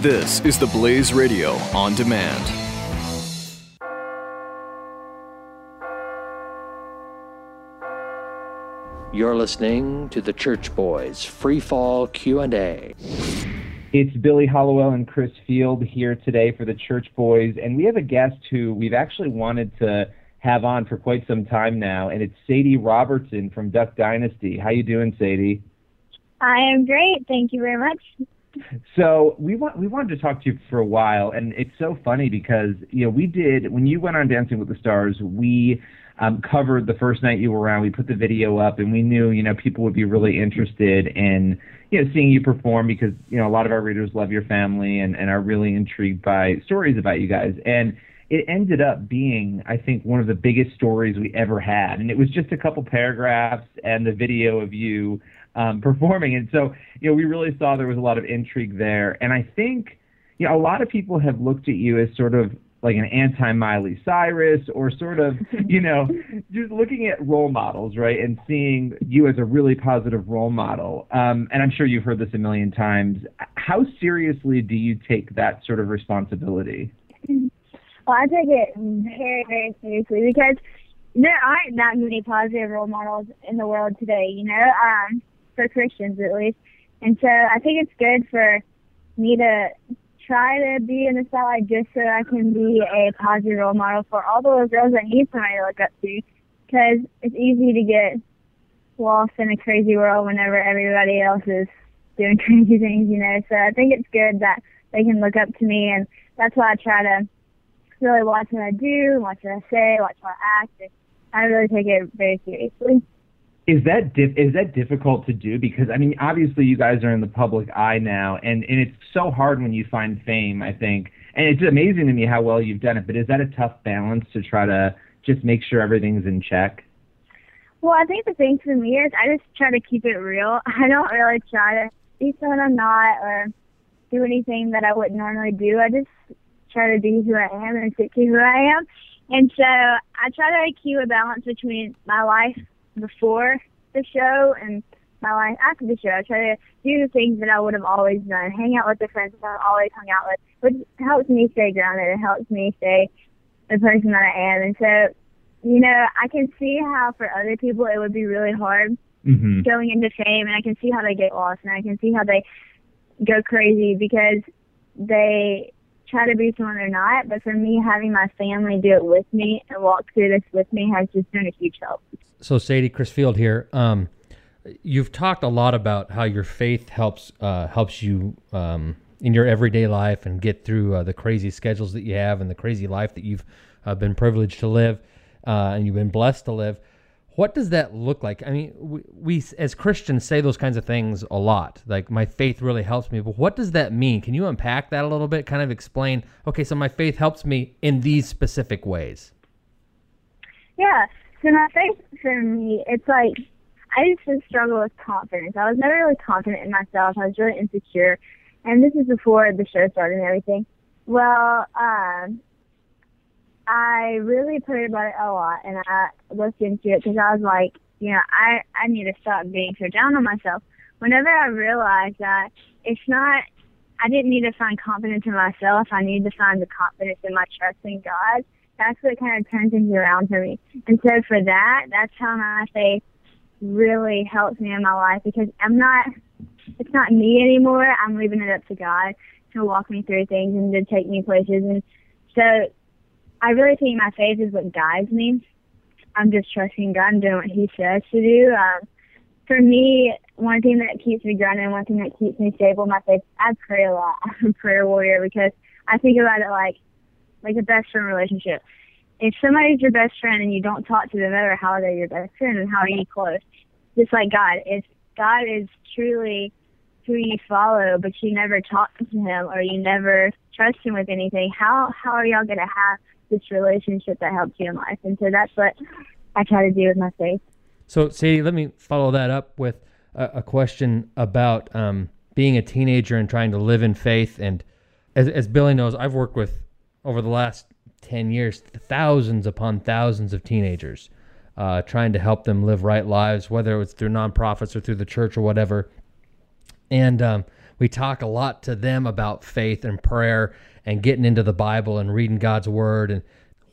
This is the Blaze Radio on demand. You're listening to the Church Boys Free Fall Q&A. It's Billy Hallowell and Chris Field here today for the Church Boys, and we have a guest who we've actually wanted to have on for quite some time now, and it's Sadie Robertson from Duck Dynasty. How you doing, Sadie? I am great. Thank you very much. So we want we wanted to talk to you for a while, and it's so funny because you know we did when you went on Dancing with the Stars, we um, covered the first night you were around. We put the video up, and we knew you know people would be really interested in you know seeing you perform because you know a lot of our readers love your family and and are really intrigued by stories about you guys and it ended up being, I think, one of the biggest stories we ever had. And it was just a couple paragraphs and the video of you um, performing. And so, you know, we really saw there was a lot of intrigue there. And I think, you know, a lot of people have looked at you as sort of like an anti Miley Cyrus or sort of, you know, just looking at role models, right, and seeing you as a really positive role model. Um, and I'm sure you've heard this a million times. How seriously do you take that sort of responsibility? Well, I take it very, very seriously because there aren't that many positive role models in the world today, you know, um, for Christians at least. And so I think it's good for me to try to be in the spotlight just so I can be a positive role model for all those girls that need somebody to look up to. Because it's easy to get lost in a crazy world whenever everybody else is doing crazy things, you know. So I think it's good that they can look up to me, and that's why I try to really watch what I do, watch what I say, watch how I act. And I really take it very seriously. Is that dif- is that difficult to do? Because I mean, obviously you guys are in the public eye now, and and it's so hard when you find fame. I think, and it's amazing to me how well you've done it. But is that a tough balance to try to just make sure everything's in check? Well, I think the thing for me is I just try to keep it real. I don't really try to be someone I'm not or do anything that I wouldn't normally do. I just try to be who I am and stick to who I am. And so I try to keep a balance between my life before the show and my life after the show. I try to do the things that I would have always done, hang out with the friends that I've always hung out with, which helps me stay grounded. It helps me stay the person that I am. And so, you know, I can see how for other people it would be really hard mm-hmm. going into fame, and I can see how they get lost, and I can see how they go crazy because they try to be someone they're not. But for me, having my family do it with me and walk through this with me has just been a huge help. So, Sadie, Chris Field here. Um, you've talked a lot about how your faith helps uh, helps you um, in your everyday life and get through uh, the crazy schedules that you have and the crazy life that you've uh, been privileged to live uh, and you've been blessed to live. What does that look like? I mean, we, we, as Christians say those kinds of things a lot. Like my faith really helps me, but what does that mean? Can you unpack that a little bit? Kind of explain. Okay, so my faith helps me in these specific ways. Yeah. So my faith for me, it's like I used to struggle with confidence. I was never really confident in myself. I was really insecure, and this is before the show started and everything. Well, um, I really prayed about it a lot, and I looked into it because I was like, you know, I I need to stop being so down on myself. Whenever I realized that it's not, I didn't need to find confidence in myself. I need to find the confidence in my trust in God. That's what kind of turned things around for me. And so for that, that's how my faith really helps me in my life because I'm not, it's not me anymore. I'm leaving it up to God to walk me through things and to take me places. And so I really think my faith is what guides me. I'm just trusting God and doing what He says to do. Um, for me, one thing that keeps me grounded one thing that keeps me stable my faith, I pray a lot. I'm a prayer warrior because I think about it like like a best friend relationship. If somebody's your best friend and you don't talk to them ever, how are they your best friend and how are you close? Just like God. If God is truly who you follow, but you never talk to him or you never trust him with anything, how how are y'all gonna have this relationship that helps you in life. And so that's what I try to do with my faith. So, Sadie, let me follow that up with a, a question about um, being a teenager and trying to live in faith. And as, as Billy knows, I've worked with over the last 10 years thousands upon thousands of teenagers, uh, trying to help them live right lives, whether it's through nonprofits or through the church or whatever. And um, we talk a lot to them about faith and prayer and getting into the Bible and reading God's word. And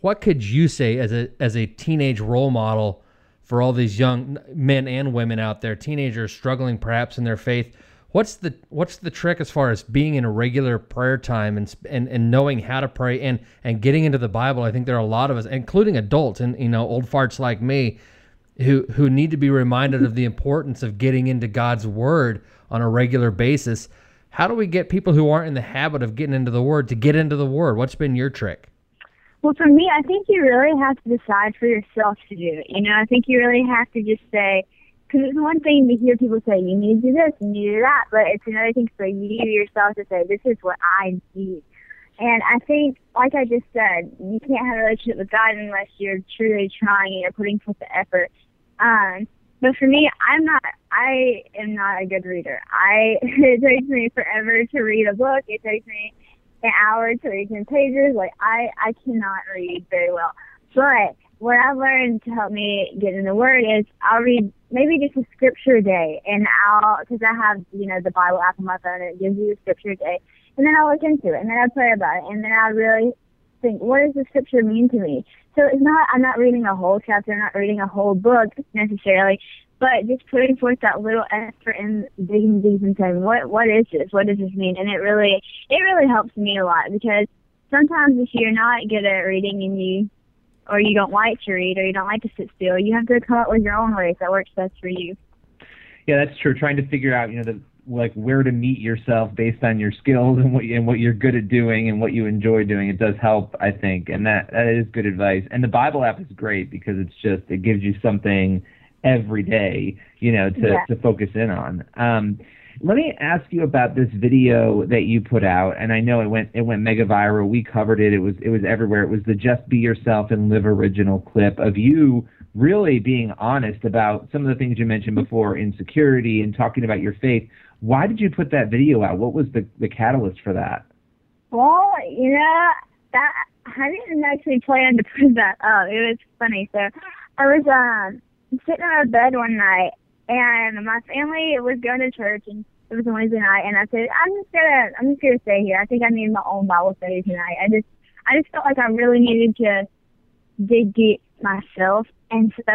what could you say as a as a teenage role model for all these young men and women out there, teenagers struggling perhaps in their faith? What's the what's the trick as far as being in a regular prayer time and and, and knowing how to pray and and getting into the Bible? I think there are a lot of us, including adults and you know old farts like me, who who need to be reminded of the importance of getting into God's Word on a regular basis. How do we get people who aren't in the habit of getting into the Word to get into the Word? What's been your trick? Well, for me, I think you really have to decide for yourself to do it. You know, I think you really have to just say, because it's one thing to hear people say, you need to do this, you need to do that, but it's another thing for you yourself to say, this is what I need. And I think, like I just said, you can't have a relationship with God unless you're truly trying and you're putting forth the effort. Um, but for me, I'm not. I am not a good reader. I it takes me forever to read a book. It takes me an hour to read ten pages. Like I, I cannot read very well. But what I've learned to help me get in the Word is I'll read maybe just a scripture a day, and I'll because I have you know the Bible app on my phone, and it gives you a scripture a day, and then I'll look into it, and then I'll pray about it, and then I'll really think, what does the scripture mean to me? So it's not I'm not reading a whole chapter, I'm not reading a whole book necessarily, but just putting forth that little effort and digging deep and saying, what what is this? What does this mean? And it really it really helps me a lot because sometimes if you're not good at reading and you or you don't like to read or you don't like to sit still, you have to come up with your own ways that works best for you. Yeah, that's true. Trying to figure out, you know, the like where to meet yourself based on your skills and what you, and what you're good at doing and what you enjoy doing. It does help, I think, and that that is good advice. And the Bible app is great because it's just it gives you something every day, you know, to Yeah. to focus in on. Um, let me ask you about this video that you put out, and I know it went it went mega viral. We covered it. It was it was everywhere. It was the "Just Be Yourself and Live" original clip of you really being honest about some of the things you mentioned before, insecurity and talking about your faith. Why did you put that video out? What was the the catalyst for that? Well, you know, that I didn't actually plan to put that up. It was funny. So I was um sitting on my bed one night and my family was going to church and it was a Wednesday night and I said, I'm just gonna I'm just gonna stay here. I think I need my own Bible study tonight. I just I just felt like I really needed to dig deep myself and so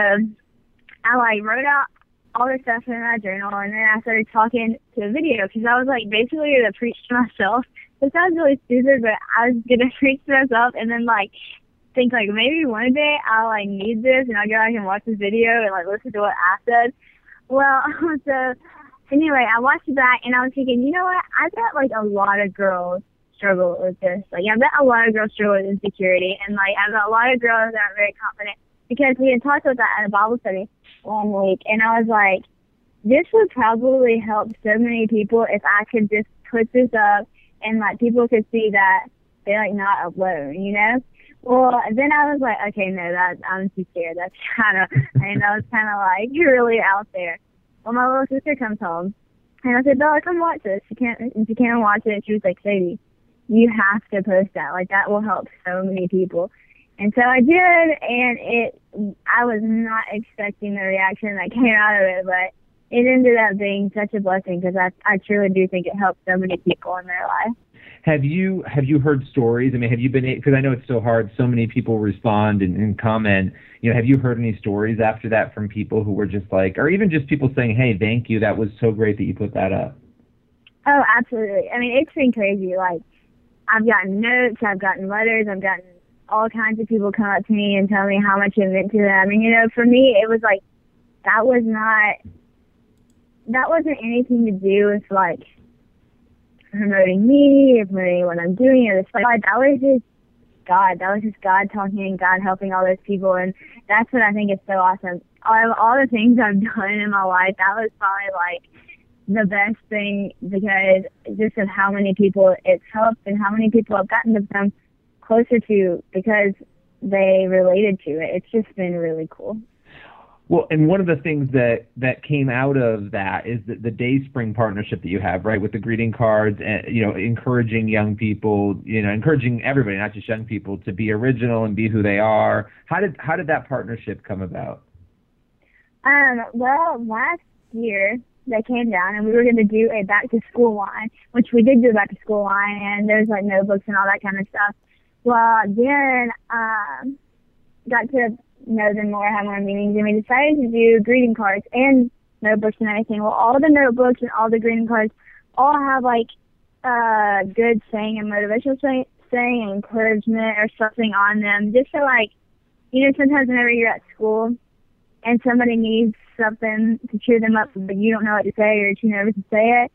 I like wrote out all this stuff in my journal and then I started talking to a video because I was like basically gonna preach to myself. It sounds really stupid, but I was gonna preach to myself and then like think like maybe one day I'll like need this and I'll go back and watch this video and like listen to what I said. Well, so anyway, I watched back and I was thinking, you know what? I bet like a lot of girls struggle with this. Like I bet a lot of girls struggle with insecurity and like I bet a lot of girls aren't very confident because we had talked about that at a Bible study one week and I was like, this would probably help so many people if I could just put this up and like people could see that they're like not alone, you know? Well, then I was like, okay, no, that I'm too scared. That's kind of, I know it's kind of like you're really out there. Well, my little sister comes home, and I said, Bella, come watch this. She can't, and she can't watch it. She was like, Sadie, you have to post that. Like that will help so many people. And so I did, and it, I was not expecting the reaction that came out of it, but it ended up being such a blessing because I, I truly do think it helped so many people in their life. Have you have you heard stories? I mean, have you been because I know it's so hard. So many people respond and, and comment. You know, have you heard any stories after that from people who were just like, or even just people saying, "Hey, thank you. That was so great that you put that up." Oh, absolutely. I mean, it's been crazy. Like, I've gotten notes, I've gotten letters, I've gotten all kinds of people come up to me and tell me how much it meant to them. And, you know, for me, it was like, that was not, that wasn't anything to do with, like, promoting me or promoting what I'm doing or this. Like, that was just God. That was just God talking and God helping all those people. And that's what I think is so awesome. All, of all the things I've done in my life, that was probably, like, the best thing because just of how many people it's helped and how many people I've gotten to become closer to because they related to it. It's just been really cool. Well, and one of the things that that came out of that is the, the Dayspring partnership that you have, right, with the greeting cards, and you know, encouraging young people, you know, encouraging everybody, not just young people, to be original and be who they are. How did how did that partnership come about? Um, well, last year they came down and we were going to do a back to school line, which we did do a back to school line, and there's like notebooks and all that kind of stuff. Well, then um, got to know them more, have more meetings, and we decided to do greeting cards and notebooks and everything. Well, all the notebooks and all the greeting cards all have like uh good saying and motivational say, saying and encouragement or something on them, just so like you know sometimes whenever you're at school and somebody needs something to cheer them up, but you don't know what to say or you're too nervous to say it,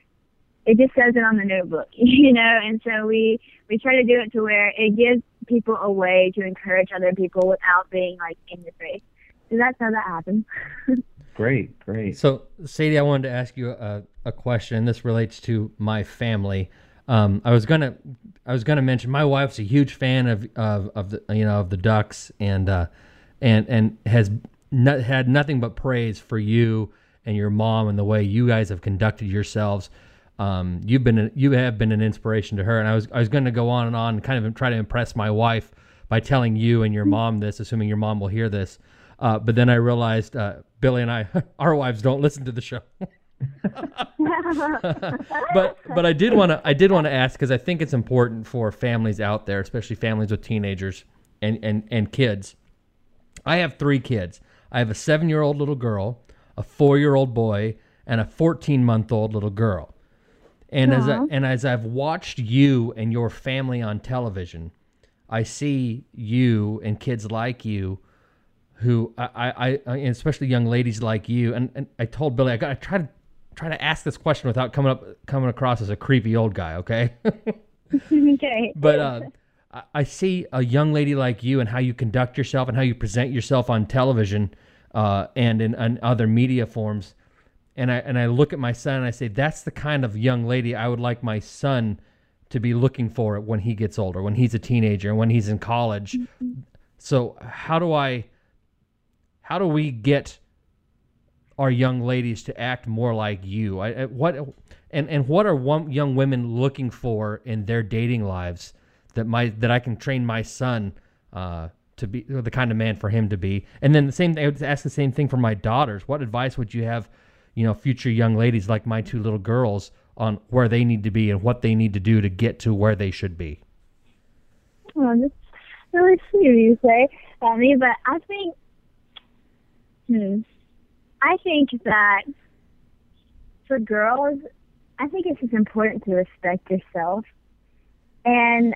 it just says it on the notebook, you know. And so we we try to do it to where it gives people a way to encourage other people without being like in your face. So that's how that happens. Great, great. So, Sadie, I wanted to ask you a, a question. This relates to my family. Um, I was gonna, I was gonna mention my wife's a huge fan of of, of the you know of the Ducks and uh, and and has not, had nothing but praise for you and your mom and the way you guys have conducted yourselves. Um, you've been you have been an inspiration to her, and I was I was going to go on and on and kind of try to impress my wife by telling you and your mom this, assuming your mom will hear this. Uh, but then I realized uh, Billy and I, our wives don't listen to the show. but but I did want to I did want to ask because I think it's important for families out there, especially families with teenagers and and and kids. I have three kids. I have a seven year old little girl, a four year old boy, and a fourteen month old little girl. And as I, and as I've watched you and your family on television, I see you and kids like you who I, I, I and especially young ladies like you. And, and I told Billy I got to try to try to ask this question without coming up coming across as a creepy old guy. Okay. okay. but uh, I- I see a young lady like you and how you conduct yourself and how you present yourself on television uh, and in, in other media forms. And I and I look at my son and I say that's the kind of young lady I would like my son to be looking for it when he gets older, when he's a teenager, when he's in college. So how do I how do we get our young ladies to act more like you? I, I- what and and what are one, young women looking for in their dating lives that my that I can train my son uh, to be the kind of man for him to be? And then the same, thing, I would ask the same thing for my daughters. What advice would you have, you know, future young ladies like my two little girls on where they need to be and what they need to do to get to where they should be? Well, that's really sweet of you say about but I think, hmm, I think that for girls, I think it's just important to respect yourself. And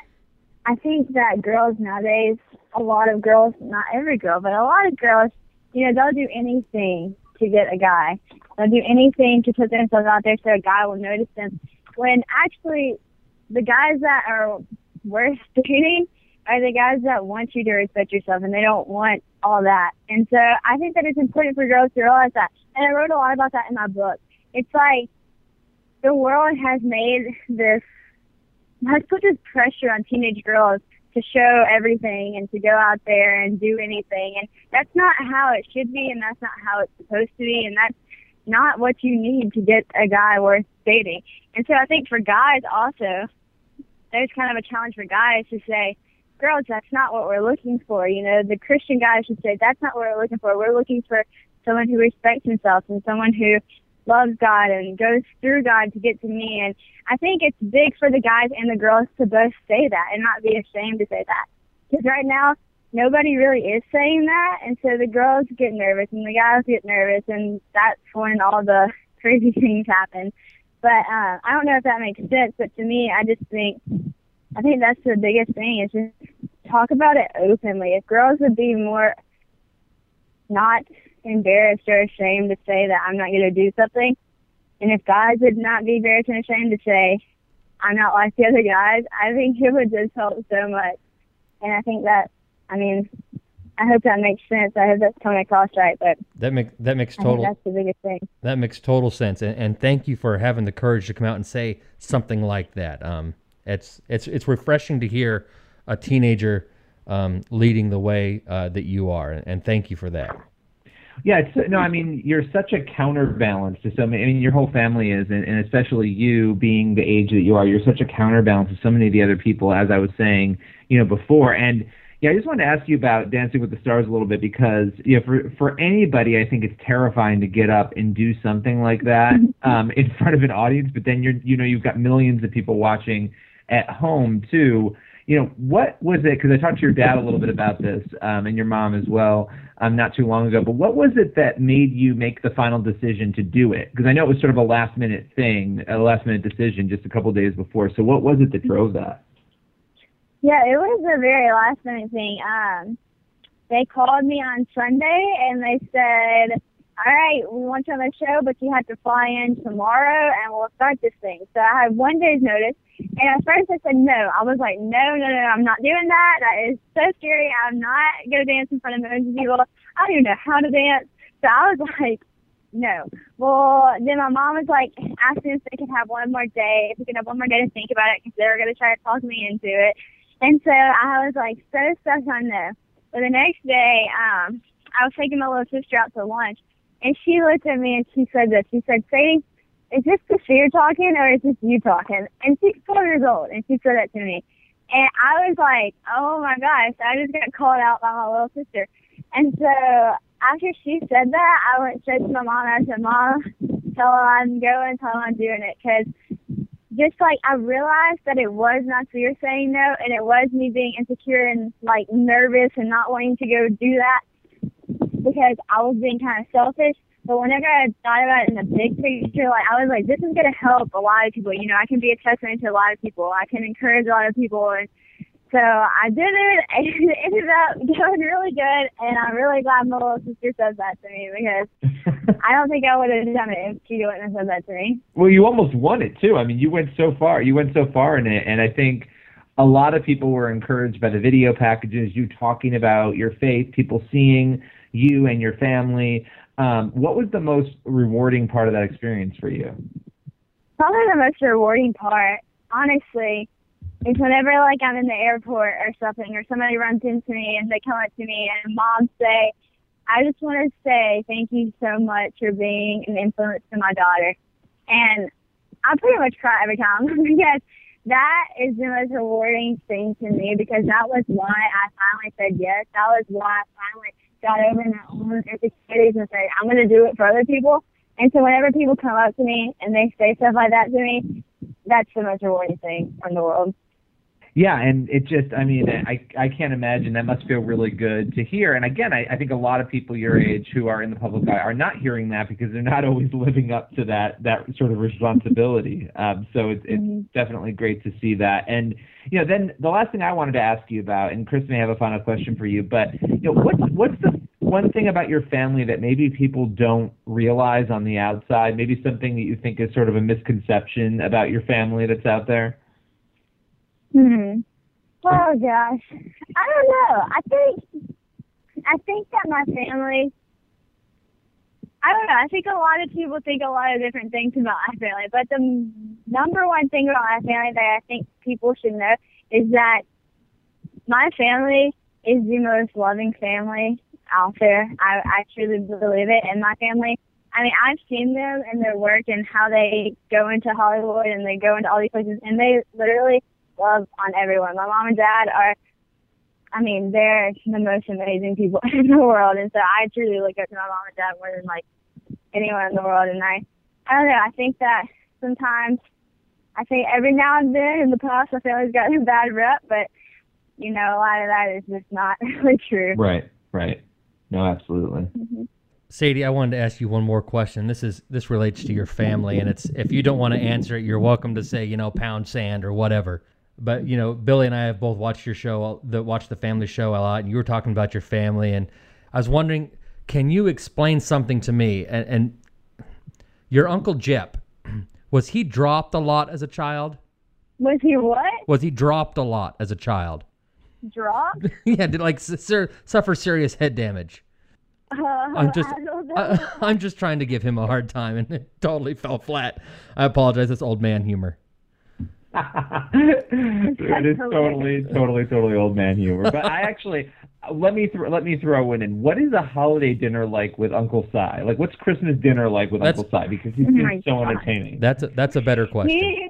I think that girls nowadays, a lot of girls, not every girl, but a lot of girls, you know, they'll do anything to get a guy. They'll do anything to put themselves out there so a guy will notice them. When actually, the guys that are worth dating are the guys that want you to respect yourself and they don't want all that. And so I think that it's important for girls to realize that. And I wrote a lot about that in my book. It's like the world has made this, has put this pressure on teenage girls to show everything and to go out there and do anything. And that's not how it should be and that's not how it's supposed to be. And that's not what you need to get a guy worth dating. And so I think for guys also, there's kind of a challenge for guys to say, girls, that's not what we're looking for. You know, the Christian guys should say, that's not what we're looking for. We're looking for someone who respects himself and someone who loves God and goes through God to get to me. And I think it's big for the guys and the girls to both say that and not be ashamed to say that. Because right now, nobody really is saying that. And so the girls get nervous and the guys get nervous. And that's when all the crazy things happen. But uh, I don't know if that makes sense. But to me, I just think I think that's the biggest thing is just talk about it openly. If girls would be more not embarrassed or ashamed to say that I'm not going to do something, and if guys would not be embarrassed and ashamed to say I'm not like the other guys, I think it would just help so much. And I think that, I mean, I hope that makes sense. I hope that's coming across right, but That make that makes total that's the biggest thing. That makes total sense, and, and thank you for having the courage to come out and say something like that. Um, it's it's it's refreshing to hear a teenager um, leading the way uh, that you are, and, and thank you for that. Yeah, it's no. I mean, you're such a counterbalance to so many. I mean, your whole family is, and, and especially you being the age that you are, you're such a counterbalance to so many of the other people. As I was saying, you know, before, and Yeah, I just wanted to ask you about Dancing with the Stars a little bit because you know, for for anybody, I think it's terrifying to get up and do something like that um, in front of an audience. But then you're you know you've got millions of people watching at home too. You know what was it? Because I talked to your dad a little bit about this um, and your mom as well um, not too long ago. But what was it that made you make the final decision to do it? Because I know it was sort of a last minute thing, a last minute decision just a couple days before. So what was it that drove that? Yeah, it was a very last minute thing. Um, they called me on Sunday and they said, "All right, we want you on the show, but you have to fly in tomorrow, and we'll start this thing." So I had one day's notice, and at first I said no. I was like, "No, no, no, I'm not doing that. That is so scary. I'm not gonna dance in front of millions of people. I don't even know how to dance." So I was like, no. Well, then my mom was like asking if they could have one more day, if we could have one more day to think about it, because they were going to try to talk me into it. And so I was like so stuck on this. But the next day, um, I was taking my little sister out to lunch, and she looked at me and she said this. She said, Sadie, is this the fear talking or is this you talking? And she's four years old, and she said that to me. And I was like, oh my gosh, I just got called out by my little sister. And so after she said that, I went straight to my mom and I said, Mom, tell her I'm going, tell her I'm doing it. Because just like I realized that it was not fear saying no, and it was me being insecure and like nervous and not wanting to go do that because I was being kind of selfish. But whenever I thought about it in the big picture, like I was like, this is gonna help a lot of people. You know, I can be a testament to a lot of people. I can encourage a lot of people, and so I did it, and it ended up going really good. And I'm really glad my little sister said that to me because I don't think I would have done it if she wouldn't have said that to me. Well, you almost won it too. I mean, you went so far. You went so far in it, and I think a lot of people were encouraged by the video packages, you talking about your faith, people seeing you and your family. Um, what was the most rewarding part of that experience for you? Probably the most rewarding part, honestly, is whenever like I'm in the airport or something, or somebody runs into me and they come up to me and mom say, "I just want to say thank you so much for being an influence to my daughter," and I pretty much cry every time because that is the most rewarding thing to me because that was why I finally said yes. That was why I finally got over my own insecurities and said, I'm going to do it for other people. And so whenever people come up to me and they say stuff like that to me, that's the most rewarding thing in the world. Yeah, and it just, I mean, I I can't imagine that must feel really good to hear. And again, I, I think a lot of people your age who are in the public eye are not hearing that because they're not always living up to that that sort of responsibility. Um, so it's it's Mm-hmm. definitely great to see that. And you know, then the last thing I wanted to ask you about, and Chris may have a final question for you, but you know, what's what's the one thing about your family that maybe people don't realize on the outside? Maybe something that you think is sort of a misconception about your family that's out there. Hmm. Oh gosh, I don't know. I think I think that my family. I don't know. I think a lot of people think a lot of different things about my family, but the number one thing about my family that I think people should know is that my family is the most loving family out there. I, I truly believe it. And my family, I mean, I've seen them and their work and how they go into Hollywood and they go into all these places, and they literally love on everyone. My mom and dad are, I mean, they're the most amazing people in the world, and so I truly look up to my mom and dad more than like anyone in the world. And I, I don't know. I think that sometimes, I think every now and then in the past, my family's gotten a bad rep, but you know, a lot of that is just not really true. Right. Right. No, absolutely. Mm-hmm. Sadie, I wanted to ask you one more question. This is this relates to your family, and it's if you don't want to answer it, you're welcome to say you know pound sand or whatever. But you know, Billy and I have both watched your show, the watched the family show a lot, and you were talking about your family, and I was wondering, can you explain something to me? And, and your uncle Jep, was he dropped a lot as a child? Was he what? Was he dropped a lot as a child? Dropped? yeah, did like s- sur- suffer serious head damage? Uh, I'm just, I I'm just trying to give him a hard time, and it totally fell flat. I apologize. That's old man humor. It is totally, totally, totally old man humor. But I actually let me throw let me throw one in. What is a holiday dinner like with Uncle Si? Like, what's Christmas dinner like with That's- Uncle Si? Because he's Oh been so God. entertaining. That's a, that's a better question. he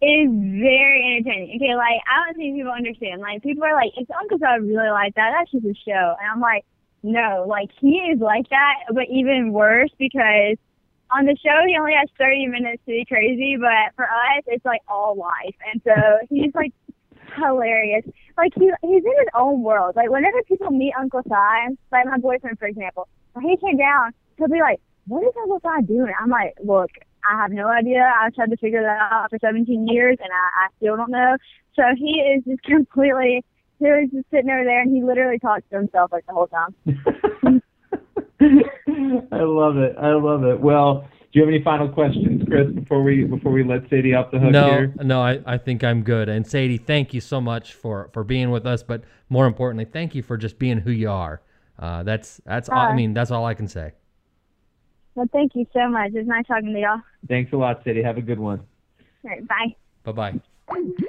It is very entertaining. Okay, like I don't think people understand. Like people are like, "It's Uncle Todd really like that? That's just a show." And I'm like, "No, like he is like that, but even worse because on the show he only has 30 minutes to be crazy, but for us it's like all life, and so he's like hilarious. Like he he's in his own world. Like whenever people meet Uncle Si, like my boyfriend for example, when he came down, he'll be like, "What is Uncle Si doing?" I'm like, "Look, I have no idea. I've tried to figure that out for 17 years, and I, I still don't know." So he is just completely. He was just sitting over there, and he literally talks to himself like the whole time. I love it. I love it. Well, do you have any final questions, Chris, before we before we let Sadie off the hook No, here? no, I, I think I'm good. And Sadie, thank you so much for for being with us, but more importantly, thank you for just being who you are. Uh, that's that's all, I mean that's all I can say. Well, thank you so much. It's nice talking to y'all. Thanks a lot, Sadie. Have a good one. All right, bye. Bye bye.